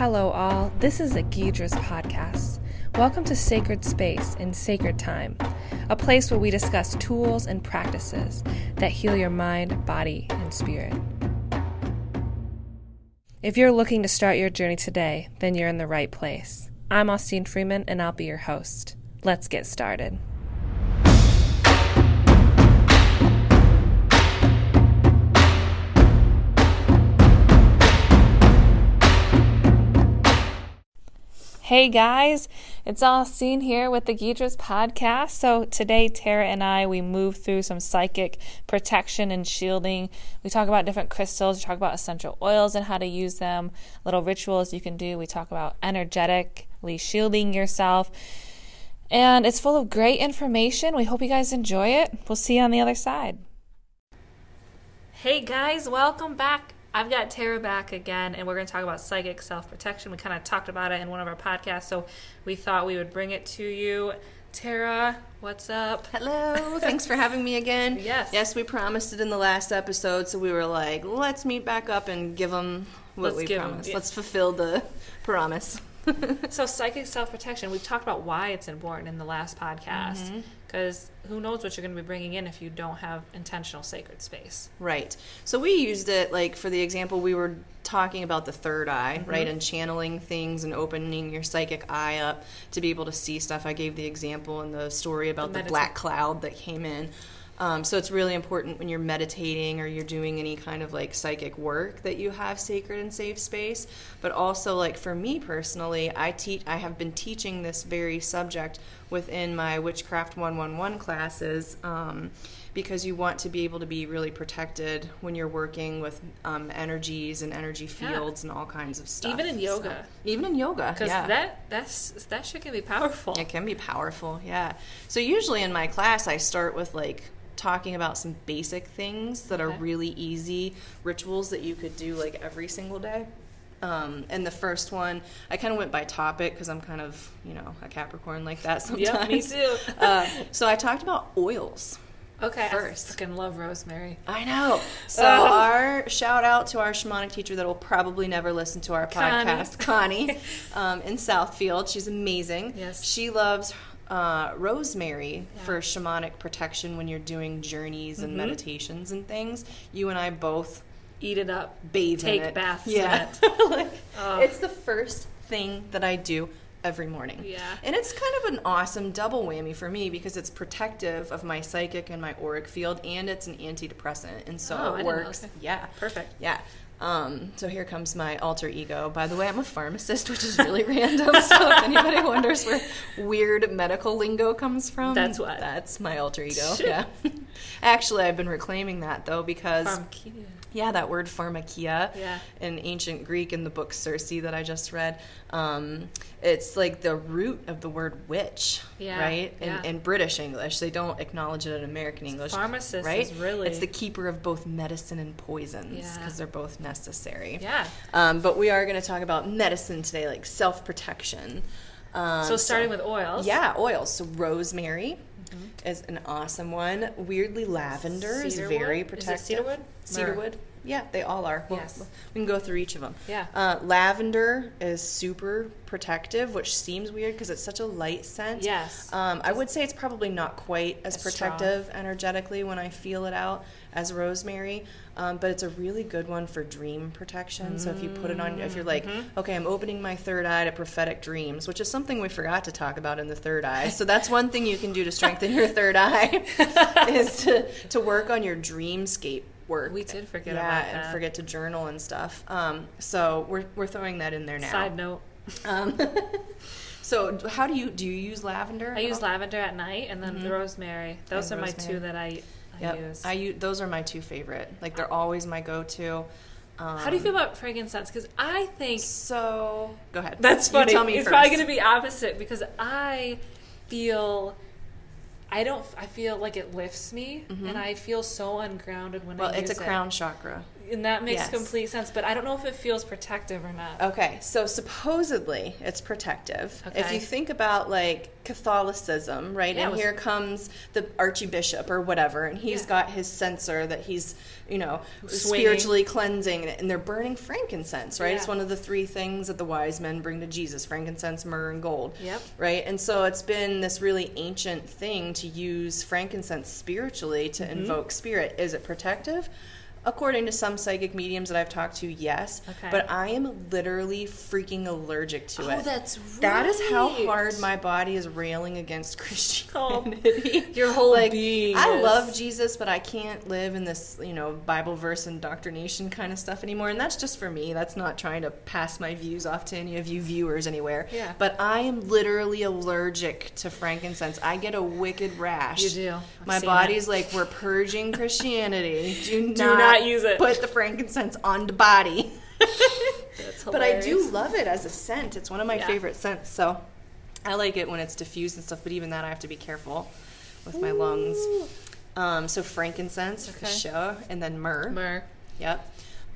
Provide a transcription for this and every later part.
Hello, all. This is a Gidras podcast. Welcome to Sacred Space and Sacred Time, a place where we discuss tools and practices that heal your mind, body, and spirit. If you're looking to start your journey today, then you're in the right place. I'm Austin Freeman, and I'll be your host. Let's get started. Hey guys, it's Austin here with the Gidras podcast. So today, Tara and I we move through some psychic protection and shielding. We talk about different crystals, we talk about essential oils and how to use them, little rituals you can do. We talk about energetically shielding yourself. And it's full of great information. We hope you guys enjoy it. We'll see you on the other side. Hey guys, welcome back I've got Tara back again, and we're going to talk about psychic self protection. We kind of talked about it in one of our podcasts, so we thought we would bring it to you. Tara, what's up? Hello. Thanks for having me again. Yes. Yes, we promised it in the last episode, so we were like, let's meet back up and give them what Let's we promised. yeah. Let's fulfill the promise. So, psychic self protection, we've talked about why it's important in the last podcast mm-hmm. Because who knows what you're going to be bringing in if you don't have intentional sacred space. Right. So we used it like for the example we were talking about the third eye, Mm-hmm. right? And channeling things and opening your psychic eye up to be able to see stuff. I gave the example in the story about The the, black cloud that came in. Um, so it's really important when you're meditating or you're doing any kind of like psychic work that you have sacred and safe space. But also, like for me personally, I teach. I have been teaching this very subject within my Witchcraft 111 classes. Um, because you want to be able to be really protected when you're working with um, energies and energy Yeah. fields and all kinds of stuff. Even in So- yoga. even in yoga, Because yeah. that, that's, that shit can be powerful. It can be powerful, yeah. So usually in my class, I start with like talking about some basic things that are really easy rituals that you could do like every single day. Um, and the first one, I kind of went by topic because I'm kind of, you know, a Capricorn like that sometimes. Yep, me too. uh, so I talked about oils. Okay, First. I fucking love rosemary. I know. So Ugh. our shout out to our shamanic teacher that will probably never listen to our Connie. podcast, Connie, um, in Southfield. She's amazing. Yes. She loves uh, rosemary Yeah. Mm-hmm. for shamanic protection when you're doing journeys and meditations and things. You and I both Eat it up. bathe Take in it. baths Yeah. like, Ugh. it's the first thing that I do every morning. Yeah. And it's kind of an awesome double whammy for me because it's protective of my psychic and my auric field and it's an antidepressant and so Oh, it works. Okay. Yeah. Perfect. Yeah. Um, so here comes my alter ego. By the way, I'm a pharmacist, which is really random. So if anybody wonders where weird medical lingo comes from, That's what. That's my alter ego. yeah. Actually, I've been reclaiming that though because Pharmakia. yeah, that word pharmakia Yeah. in ancient Greek in the book Circe that I just read. Um, it's like the root of the word witch, Yeah, right? In, yeah. in British English, they don't acknowledge it in American English. Pharmacist right? is really- It's the keeper of both medicine and poisons because they're both necessary. Yeah. Um, but we are going to talk about medicine today, like self protection. Um, So starting with oils. yeah, oils. So rosemary is an awesome one. Weirdly, lavender is Cedarwood? very Is it protective. cedarwood? Cedarwood. Yeah, they all are. Well, Yes. We can go through each of them. Yeah. Uh, lavender is super protective, which seems weird because it's such a light scent. Yes. Um, I would say it's probably not quite as As strong. protective energetically when I feel it out as rosemary, um, but it's a really good one for dream protection. So if you put it on, if you're like, Mm-hmm. okay, I'm opening my third eye to prophetic dreams, which is something we forgot to talk about in the third eye. So that's one thing you can do to strengthen your third eye is to, to work on your dreamscape work. We did forget yeah, about and forget to journal and stuff. Um, so we're we're throwing that in there now. Side note. Um, so how do you do you use lavender? I use lavender at night and then the rosemary. Those And are my two that I, I Yep. use. I use those are my two favorite. Like they're always my go-to. Um, How do you feel about frankincense? Because I think So go ahead. that's You funny. tell me it's first. probably going to be opposite because I feel. I don't. I feel like it lifts me, and I feel so ungrounded when Mm-hmm. Well, I it's a it. crown chakra. And that makes Yes. complete sense. But I don't know if it feels protective or not. Okay, so supposedly it's protective. Okay. If you think about like Catholicism, right? Yeah, and was- here comes the archbishop or whatever, and he's Yeah. got his censer that he's, you know, Swinging. spiritually cleansing, and they're burning frankincense, right? It's one of the three things that the wise men bring to Jesus frankincense, myrrh, and gold. Yep. Right? And so it's been this really ancient thing to use frankincense spiritually to Mm-hmm. invoke spirit. Is it protective? According to some psychic mediums that I've talked to, yes. Okay. But I am literally freaking allergic to oh, it. Oh, that's That is how hard my body is railing against Christianity. Oh, your whole like, being I is- love Jesus, but I can't live in this, you know, Bible verse indoctrination kind of stuff anymore. And that's just for me. That's not trying to pass my views off to any of you viewers anywhere. Yeah. But I am literally allergic to frankincense. I get a wicked rash. You do. I've My body's like, we're purging Christianity. Do, Do not use it. Put the frankincense on the body. That's But I do love it as a scent. It's one of my Yeah. favorite scents. So I like it when it's diffused and stuff, but even that I have to be careful with my lungs. Um, so frankincense, for sure, and then myrrh. Myrrh. Yep.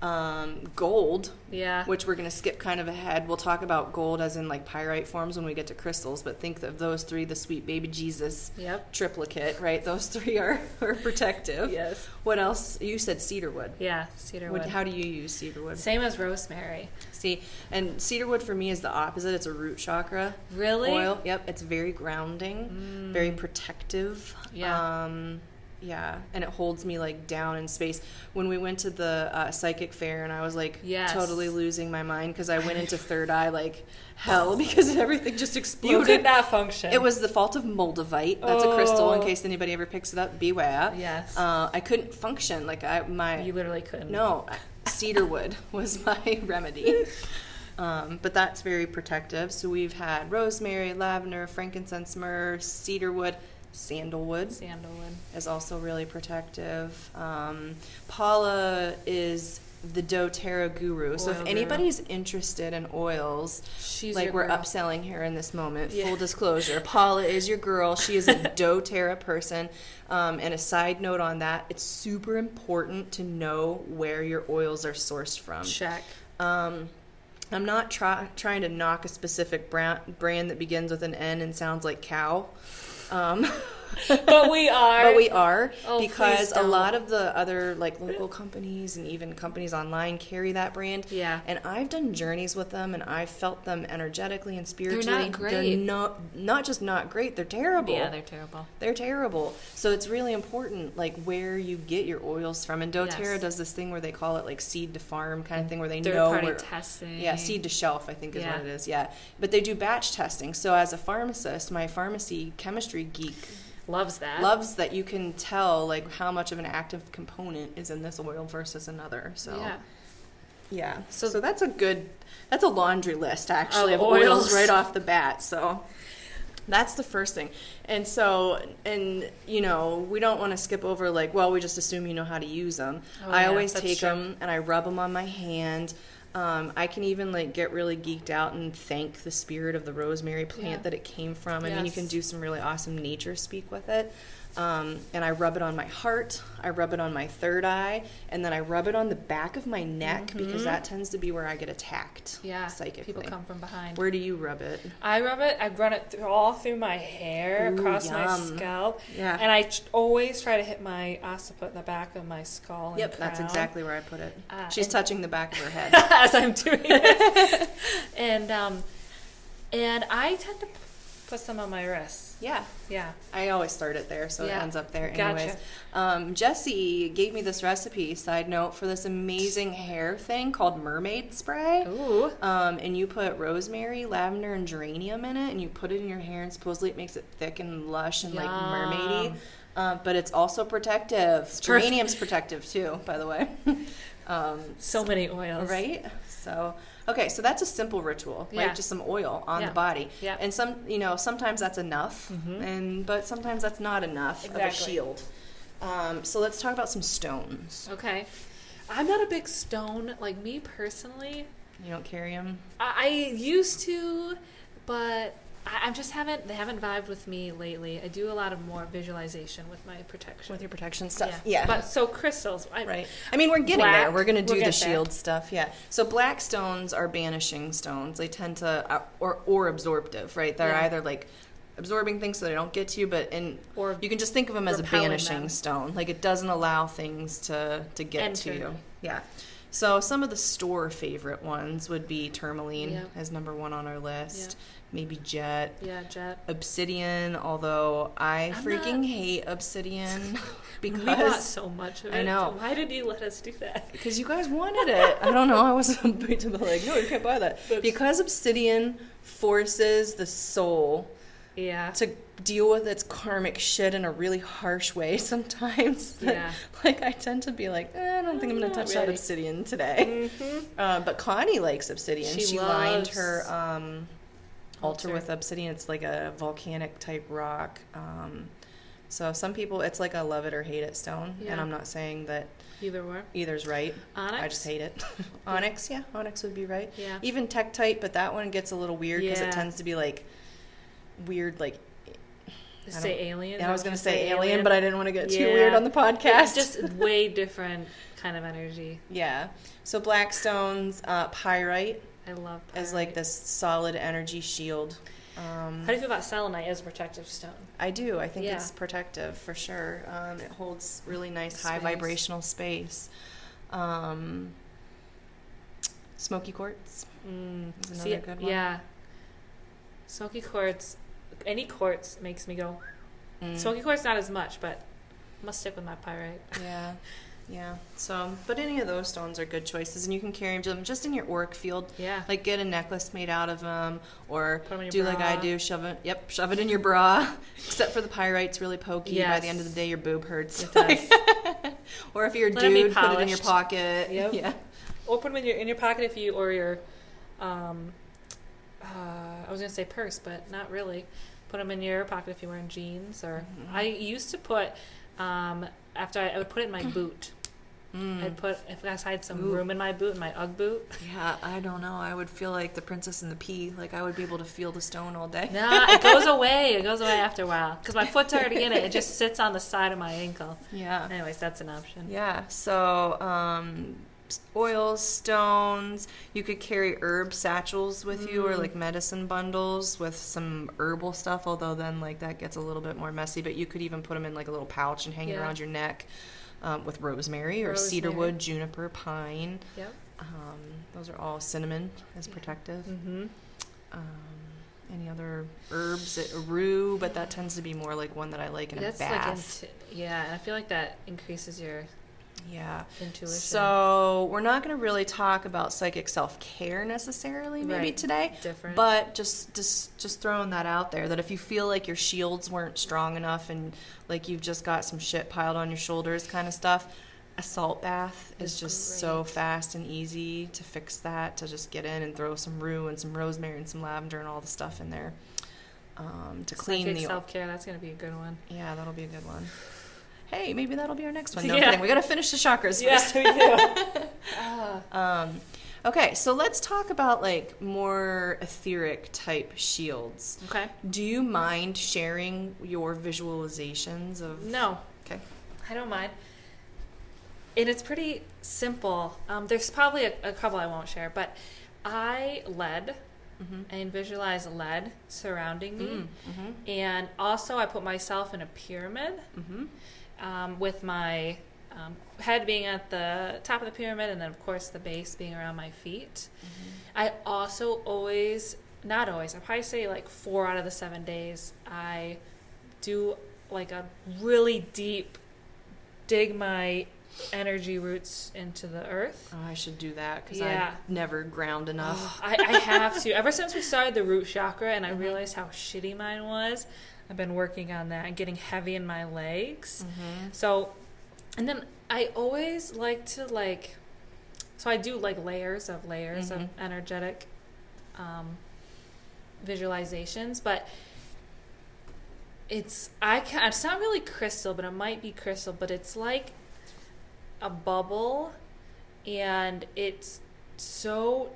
Um, gold, Yeah. which we're going to skip kind of ahead. We'll talk about gold as in like pyrite forms when we get to crystals, but think of those three the sweet baby Jesus Yep. triplicate, right? Those three are, are protective. Yes. What else? You said cedarwood. Yeah. cedarwood. What, how do you use cedarwood? Same as rosemary. See, and cedarwood for me is the opposite. It's a root chakra Really? oil. Yep, it's very grounding, very protective. Mm. Yeah. Um, yeah, and it holds me like down in space. When we went to the uh, psychic fair, and I was like Yes. totally losing my mind because I went into third eye like hell because everything just exploded. You could not function. It was the fault of moldavite. That's a crystal. In Oh. case anybody ever picks it up, beware. Yes. Uh, I couldn't function. Like I my You literally couldn't. no, cedarwood was my remedy. Um, but that's very protective. So we've had rosemary, lavender, frankincense, myrrh, cedarwood, sandalwood Sandalwood. is also really protective. Um, Paula is the doTERRA guru. so Oil if guru. anybody's interested in oils, She's like we're girl. upselling here in this moment. Yeah. Full disclosure, Paula is your girl. She is a doTERRA person. Um, and a side note on that, it's super important to know where your oils are sourced from. Check. Um, I'm not try- trying to knock a specific brand, brand that begins with an N and sounds like cow. Um, But we are. but we are Oh, because a lot of the other like local companies and even companies online carry that brand. Yeah. And I've done journeys with them and I've felt them energetically and spiritually. great. They're not not just not great, they're terrible. Yeah, they're terrible. They're terrible. So it's really important, like where you get your oils from. And DoTerra Yes. does this thing where they call it like seed to farm kind of mm-hmm. thing, where they Third know party where. testing. Yeah, seed to shelf, I think is Yeah. what it is. Yeah, but they do batch testing. So as a pharmacist, my pharmacy chemistry geek Loves that. loves that you can tell like how much of an active component is in this oil versus another. So Yeah. yeah. So- So, that's a good that's a laundry list actually Of oils. oils. right off the bat. So that's the first thing. And so and you know, we don't want to skip over like well, we just assume you know how to use them. Oh, I yeah, always take true. them and I rub them on my hand. Um, I can even like get really geeked out and thank the spirit of the rosemary plant Yeah. that it came from. I mean, you can do some really awesome nature speak with it. Um, and I rub it on my heart, I rub it on my third eye, and then I rub it on the back of my neck because that tends to be where I get attacked Mm-hmm. Yeah. psychically. People come from behind. Where do you rub it? I rub it. I run it through, all through my hair, Ooh, across my scalp. Yeah. And I ch- always try to hit my occiput in the back of my skull. And Yep, that's exactly where I put it. Ah, She's touching the back of her head. as I'm doing it. and um, and I tend to put some on my wrists. yeah, Yeah. I always start it there, so Yeah. it ends up there Gotcha. anyways. Um, Jesse gave me this recipe, side note, for this amazing hair thing called mermaid spray. Ooh. Um, and you put rosemary, lavender, and geranium in it, and you put it in your hair, and supposedly it makes it thick and lush and like mermaidy. Yum. Uh, but it's also protective. perfect. Geranium's protective too, by the way. um, So many oils. right? So okay, so that's a simple ritual, right? Yeah. Just some oil on Yeah. the body, Yeah. and some, you know, sometimes that's enough, Mhm. and but sometimes that's not enough of a shield. Um, so let's talk about some stones. Okay. I'm not a big stone. Like me personally, You don't carry them. I, I used to, but I, I just haven't they haven't vibed with me lately. I do a lot of more visualization with my protection. with your protection stuff. Yeah. But so crystals, I, Right. I mean, we're getting there. We're going to do we'll the get there. shield stuff. Yeah. So black stones are banishing stones. They tend to, uh, or or absorptive, right? They're Yeah. either like absorbing things so they don't get to you, but in Or you can just think of them as a banishing them. stone. Like it doesn't allow things to to get Enter. to you. Yeah. So some of the store favorite ones would be tourmaline Yep. as number one on our list. Maybe jet. yeah, jet. Obsidian, although I I'm freaking not- hate obsidian because we bought because so much of it. I know. Why did you let us do that? because you guys wanted it. I don't know. I wasn't afraid to be like, no, you can't buy that. That's- Because obsidian forces the soul Yeah. to deal with its karmic shit in a really harsh way sometimes. Yeah. like I tend to be like, eh, I don't think I'm, gonna touch that obsidian today. Mhm. Uh, but Connie likes obsidian. She She, lined her um, altar with obsidian. It's like a volcanic type rock. Um, so some people, it's like a love it or hate it stone. Yeah. And I'm not saying that Either or. either's right. Onyx. I just hate it. onyx, yeah, onyx would be right. Yeah. Even Tektite, but that one gets a little weird because Yeah. it tends to be like weird, like I say alien. yeah, I was gonna you say alien, but I didn't want to get too weird on the podcast. It's just way different kind of energy. yeah. So black stones, uh, pyrite I love. as like this solid energy shield. Um, How do you feel about selenite as a protective stone? I do. I think Yeah. it's protective for sure. Um, it holds really nice high vibrational space. Um, smoky quartz. Mm. Is See, another good one. Yeah. Smoky quartz. Any quartz makes me go. Mm. Smoky quartz not as much, but I must stick with my pyrite. Yeah, yeah. So, but any of those stones are good choices, and you can carry them just in your auric field. Yeah. Like get a necklace made out of them, or Put 'em in your do like I do, shove it. Yep, shove it in your bra. Except for the pyrite's really pokey. By the end of the day, your boob hurts. It does. or if you're a Let dude, put it in your pocket. Yep. Yeah. or put them in your in your pocket if you or your, um, uh, I was gonna say purse, but not really. Put them in your pocket if you're wearing jeans. Or Mhm. I used to put, um, after I, I would put it in my boot. Mm. I'd put if I had some Ooh. room in my boot, in my UGG boot. Yeah, I don't know. I would feel like the princess and the pea. Like I would be able to feel the stone all day. Nah, it goes away. It goes away after a while because my foot's already in it. It just sits on the side of my ankle. Yeah. Anyways, that's an option. Yeah. So, um, oils, stones. You could carry herb satchels with you, or Mm. like medicine bundles with some herbal stuff. Although then, like that gets a little bit more messy. But you could even put them in like a little pouch and hang it around your neck. Um, with rosemary or Rosemary. cedarwood, juniper, pine. Yep. Um, those are all cinnamon as Yeah. protective. Mm-hmm. Um, any other herbs? That, rue, but that tends to be more like one that I like in That's a like bath. yeah, and I feel like that increases your yeah. intuition. So we're not going to really talk about psychic self care necessarily, maybe Right. today. different. But just just just throwing that out there that if you feel like your shields weren't strong enough and like you've just got some shit piled on your shoulders, kind of stuff, a salt bath is just so fast and easy to fix that. To just get in and throw some rue and some rosemary and some lavender and all the stuff in there um, to clean the self care. That's gonna be a good one. yeah, that'll be a good one. Hey, maybe that'll be our next one. No, Yeah. kidding. We got to finish the chakras Yeah, first. we do. Um, okay, so let's talk about like more etheric type shields. okay. Do you mind sharing your visualizations of? No, Okay. I don't mind. And it's pretty simple. Um, there's probably a, a couple I won't share, but I led Mm-hmm. and visualize lead surrounding me. Mm-hmm. And also, I put myself in a pyramid Mm-hmm. Um, with my um, head being at the top of the pyramid, and then, of course, the base being around my feet. I also always, not always, I probably say like four out of the seven days, I do like a really deep dig my energy roots into the earth. Oh, I should do that because Yeah. I never ground enough. Oh, I, I have to. Ever since we started the root chakra and I Mhm. realized how shitty mine was, I've been working on that and getting heavy in my legs. Mm-hmm. So, and then I always like to like, so I do like layers of layers Mhm. of energetic um, visualizations, but it's I can not it's not really crystal, but it might be crystal, but it's like a bubble, and it's so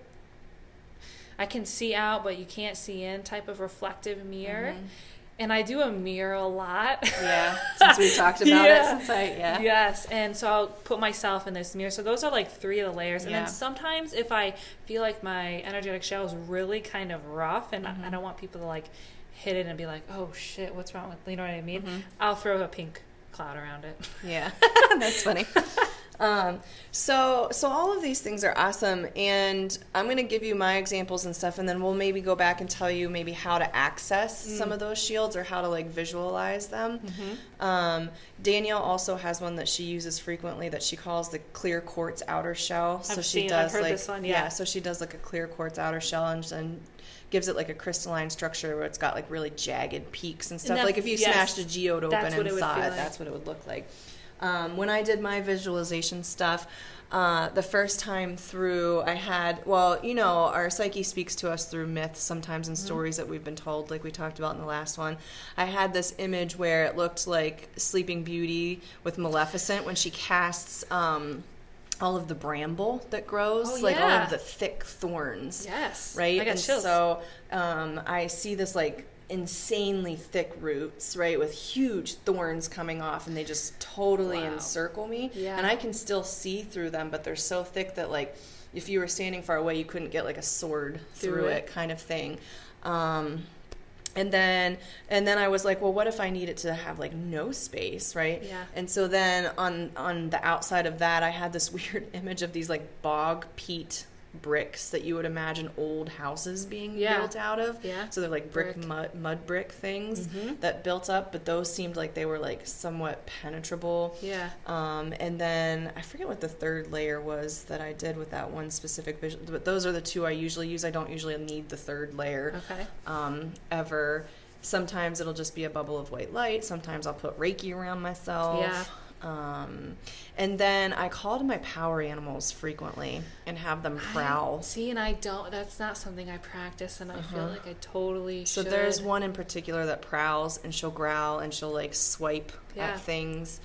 I can see out, but you can't see in type of reflective mirror. Mm-hmm. And I do a mirror a lot. Yeah, since we talked about Yeah. it, since I yeah. Yes, and so I'll put myself in this mirror. So those are like three of the layers. And Yeah. then sometimes if I feel like my energetic shell is really kind of rough and Mm-hmm. I don't want people to like hit it and be like, oh shit, what's wrong with, you know what I mean? Mm-hmm. I'll throw a pink cloud around it. Yeah, that's funny. Um, so, so all of these things are awesome, and I'm going to give you my examples and stuff, and then we'll maybe go back and tell you maybe how to access some of those shields or how to like visualize them. Um, Danielle also has one that she uses frequently that she calls the clear quartz outer shell. So I've she seen- does like one, yeah. so she does like a clear quartz outer shell and then gives it like a crystalline structure where it's got like really jagged peaks and stuff. that- like if you yes, smashed a geode open that's what and saw it, like. that's what it would look like. Um, when I did my visualization stuff, uh, the first time through, I had, well, you know, our psyche speaks to us through myths sometimes and Mm-hmm. stories that we've been told, like we talked about in the last one. I had this image where it looked like Sleeping Beauty with Maleficent when she casts. Um, all of the bramble that grows, Oh, like all of the thick thorns Yes. right? I got and chills. so um, I see this like insanely thick roots, right, with huge thorns coming off, and they just totally Wow. encircle me. Yeah. And I can still see through them, but they're so thick that like if you were standing far away, you couldn't get like a sword through, Through it. it. kind of thing. Um, and then and then I was like, well, what if I needed to have like no space, right? Yeah. And so then on on the outside of that, I had this weird image of these like bog peat bricks that you would imagine old houses being Yeah. built out of. Yeah. So they're like brick, Brick. mud mud brick things Mhm. that built up, but those seemed like they were like somewhat penetrable. Yeah. Um, and then I forget what the third layer was that I did with that one specific vision, but those are the two I usually use. I don't usually need the third layer Okay. um, ever. Sometimes it'll just be a bubble of white light. Sometimes I'll put Reiki around myself. Yeah. Um, and then I call to my power animals frequently and have them prowl. See, and I don't. That's not something I practice, and I feel Uh-huh. like I totally So should. there's one in particular that prowls and she'll growl and she'll like swipe Yeah. at things.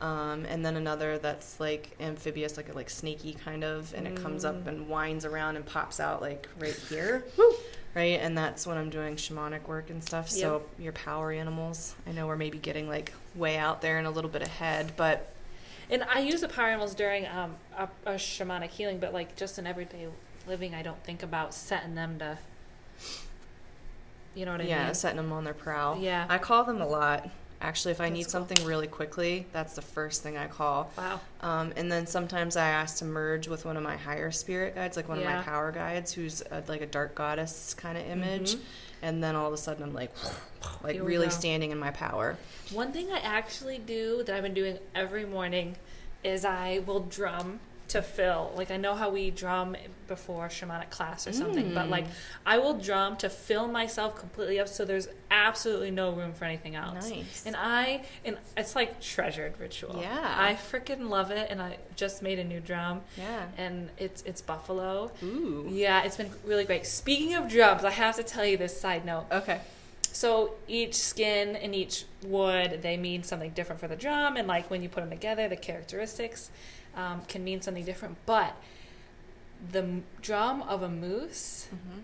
Um, and then another that's like amphibious, like a like snaky kind of, and it comes up Mm. and winds around and pops out like right here. Right, and that's when I'm doing shamanic work and stuff. So your power animals, I know we're maybe getting like way out there and a little bit ahead, but And I use the power animals during um, a, a shamanic healing, but like just in everyday living, I don't think about setting them to. You know what I yeah, mean? Yeah, setting them on their prowl. Yeah. I call them a lot. Actually, if I That's need cool. something really quickly, that's the first thing I call. Wow. Um, and then sometimes I ask to merge with one of my higher spirit guides, like one of my power guides, who's a, like a dark goddess kind of image. Mhm. And then all of a sudden, I'm like, like really go. standing in my power. One thing I actually do that I've been doing every morning is I will drum to fill. Like I know how we drum before shamanic class or something, but mm. like I will drum to fill myself completely up so there's absolutely no room for anything else. Nice. And I and it's like treasured ritual. Yeah. I freaking love it and I just made a new drum Yeah. and it's it's buffalo. Ooh. Yeah, it's been really great. Speaking of drums, I have to tell you this side note. Okay. So each skin and each wood, they mean something different for the drum, and like when you put them together, the characteristics um, can mean something different. But the m- drum of a moose Mm-hmm.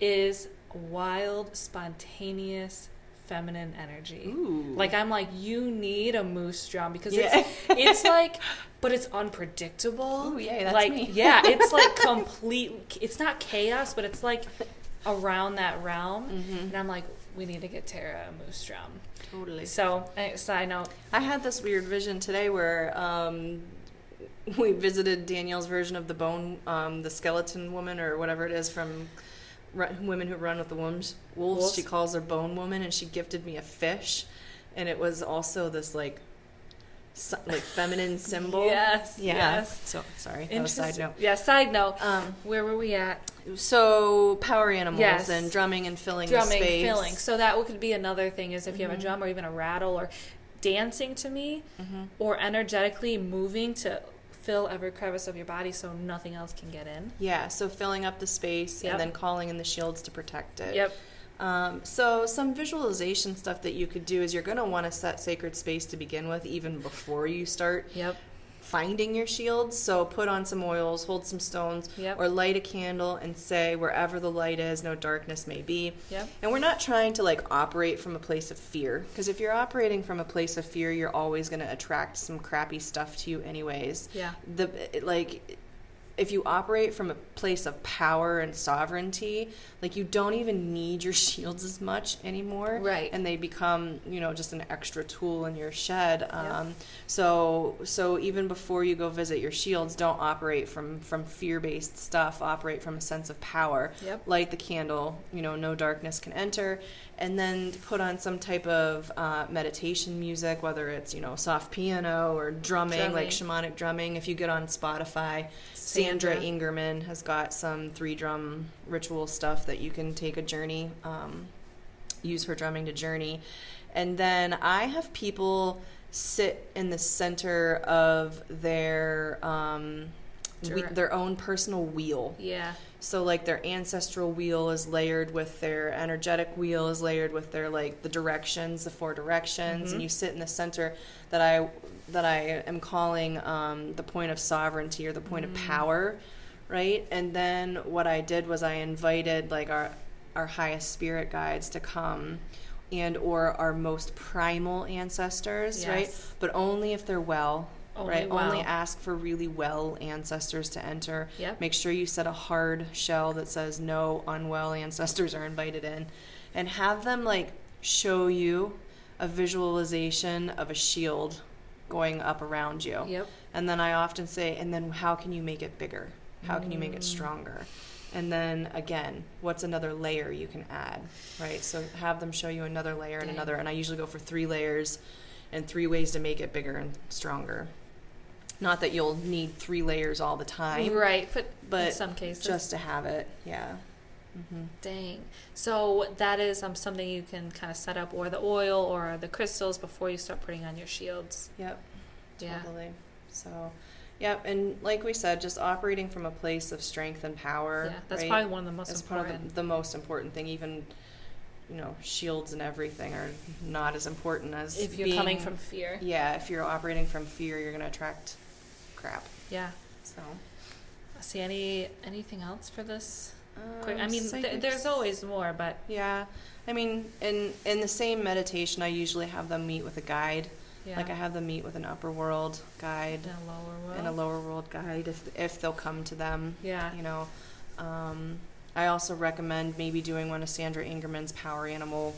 is wild, spontaneous, feminine energy. Ooh. Like I'm like, you need a moose drum because Yeah. it's it's like, but it's unpredictable. Ooh, yay, that's like me. yeah, it's like complete. It's not chaos, but it's like around that realm. Mhm. And I'm like, we need to get Tara a moose drum. Totally. So, side note, I had this weird vision today where um, we visited Danielle's version of the bone, um, the skeleton woman or whatever it is from women who run with the wolves. wolves. She calls her bone woman, and she gifted me a fish, and it was also this like, like feminine symbol. Yes, Yeah. yes. So sorry. That was side note. Yeah, side note. Um, Where were we at? so power animals Yes. and drumming and filling Drumming, the space. filling. So that could be another thing is if you have Mm-hmm. a drum or even a rattle or dancing to me Mm-hmm. or energetically moving to fill every crevice of your body so nothing else can get in. Yeah, so filling up the space Yep. and then calling in the shields to protect it. Yep. Um, so some visualization stuff that you could do is you're going to want to set sacred space to begin with, even before you start Yep. Finding your shields. So put on some oils, hold some stones, Yep. or light a candle and say wherever the light is, no darkness may be. Yep. And we're not trying to like operate from a place of fear because if you're operating from a place of fear, you're always going to attract some crappy stuff to you anyways. Yeah. The like if you operate from a place of power and sovereignty, like you don't even need your shields as much anymore. Right. And they become, you know, just an extra tool in your shed. Um, so so even before you go visit your shields, don't operate from from fear based stuff. Operate from a sense of power. Yep. Light the candle. You know, no darkness can enter. And then put on some type of uh, meditation music, whether it's you know soft piano or drumming, like shamanic drumming. If you get on Spotify, Sandra, Sandra. Ingerman has got some three drum ritual stuff that you can take a journey, um, use her drumming to journey. And then I have people sit in the center of their um, we, their own personal wheel. Yeah. So like their ancestral wheel is layered with their energetic wheel is layered with their like the directions, the four directions, and you sit in the center that I that I am calling um, the point of sovereignty or the point of power, right? And then what I did was I invited like our our highest spirit guides to come and or our most primal ancestors, right? But only if they're well. Only right, well. only ask for really well ancestors to enter. Yep. Make sure you set a hard shell that says no unwell ancestors are invited in and have them like show you a visualization of a shield going up around you. Yep. And then I often say, and then how can you make it bigger? How can you Mm. make it stronger? And then again, what's another layer you can add, right? So have them show you another layer and Dang. another. And I usually go for three layers and three ways to make it bigger and stronger. Not that you'll need three layers all the time, Right. But, but in some cases. just to have it, yeah. hmm Dang. So that is um, something you can kind of set up, or the oil, or the crystals before you start putting on your shields. Yep. Yeah. Totally. So, yep. And like we said, just operating from a place of strength and power. Yeah, that's right, probably one of the most probably important. the most important thing. Even, you know, shields and everything are not as important as if you're coming from fear. Yeah, if you're operating from fear, you're going to attract crap. Yeah. So. See any anything else for this? Quick. I um, mean, th- there's always more, but Yeah, I mean, in in the same meditation, I usually have them meet with a guide. yeah. Like I have them meet with an upper world guide in a lower world. and a lower world guide if if they'll come to them. Yeah. You know, um, I also recommend maybe doing one of Sandra Ingerman's power animal.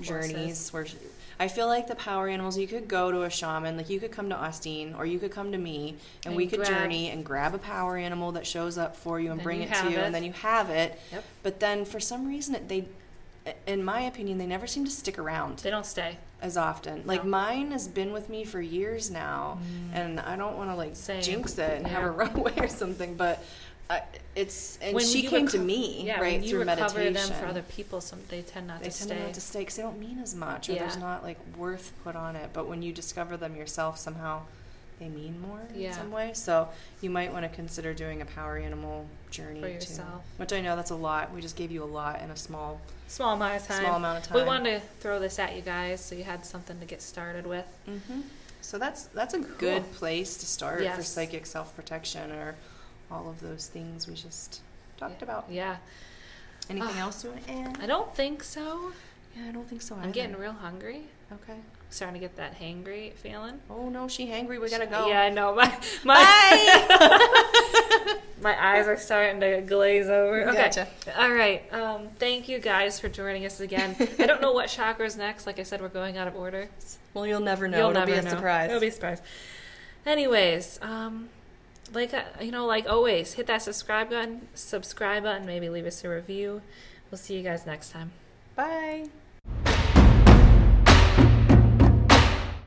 Journeys where she, I feel like the power animals you could go to a shaman like you could come to Austin or you could come to me and, And we could grab- journey and grab a power animal that shows up for you and bring you it to you it. and then you have it Yep. but then for some reason it, they in my opinion they never seem to stick around They don't stay. as often. Like No. mine has been with me for years now, and I don't want to like Mm. Same. jinx it and have Yeah. her run away or something. But I, it's and When she came reco- to me Yeah, right when you through recover meditation. them for other people, some they tend not they to tend stay. not to stay because they don't mean as much, or Yeah. there's not like worth put on it. But when you discover them yourself, somehow they mean more Yeah. in some way. So you might want to consider doing a power animal journey For too. yourself. Which I know that's a lot. We just gave you a lot in a small Small amount of time. small amount of time. We wanted to throw this at you guys, so you had something to get started with. hmm So that's that's a good place to start for psychic self protection or all of those things we just talked Yeah. about. Yeah. Anything Ah. else you want to add? I don't think so. yeah, I don't think so. I'm getting real hungry. okay. Starting to get that hangry feeling. Oh no, she hangry. We gotta go. Yeah, I know. My my my eyes are starting to glaze over. Okay. Gotcha. All right. Um, thank you guys for joining us again. I don't know what chakra's next. Like I said, we're going out of order. Well, you'll never know. You'll It'll never be a know. surprise. It'll be a surprise. Anyways, um, like uh, you know, like always, hit that subscribe button, subscribe button, maybe leave us a review. We'll see you guys next time. Bye.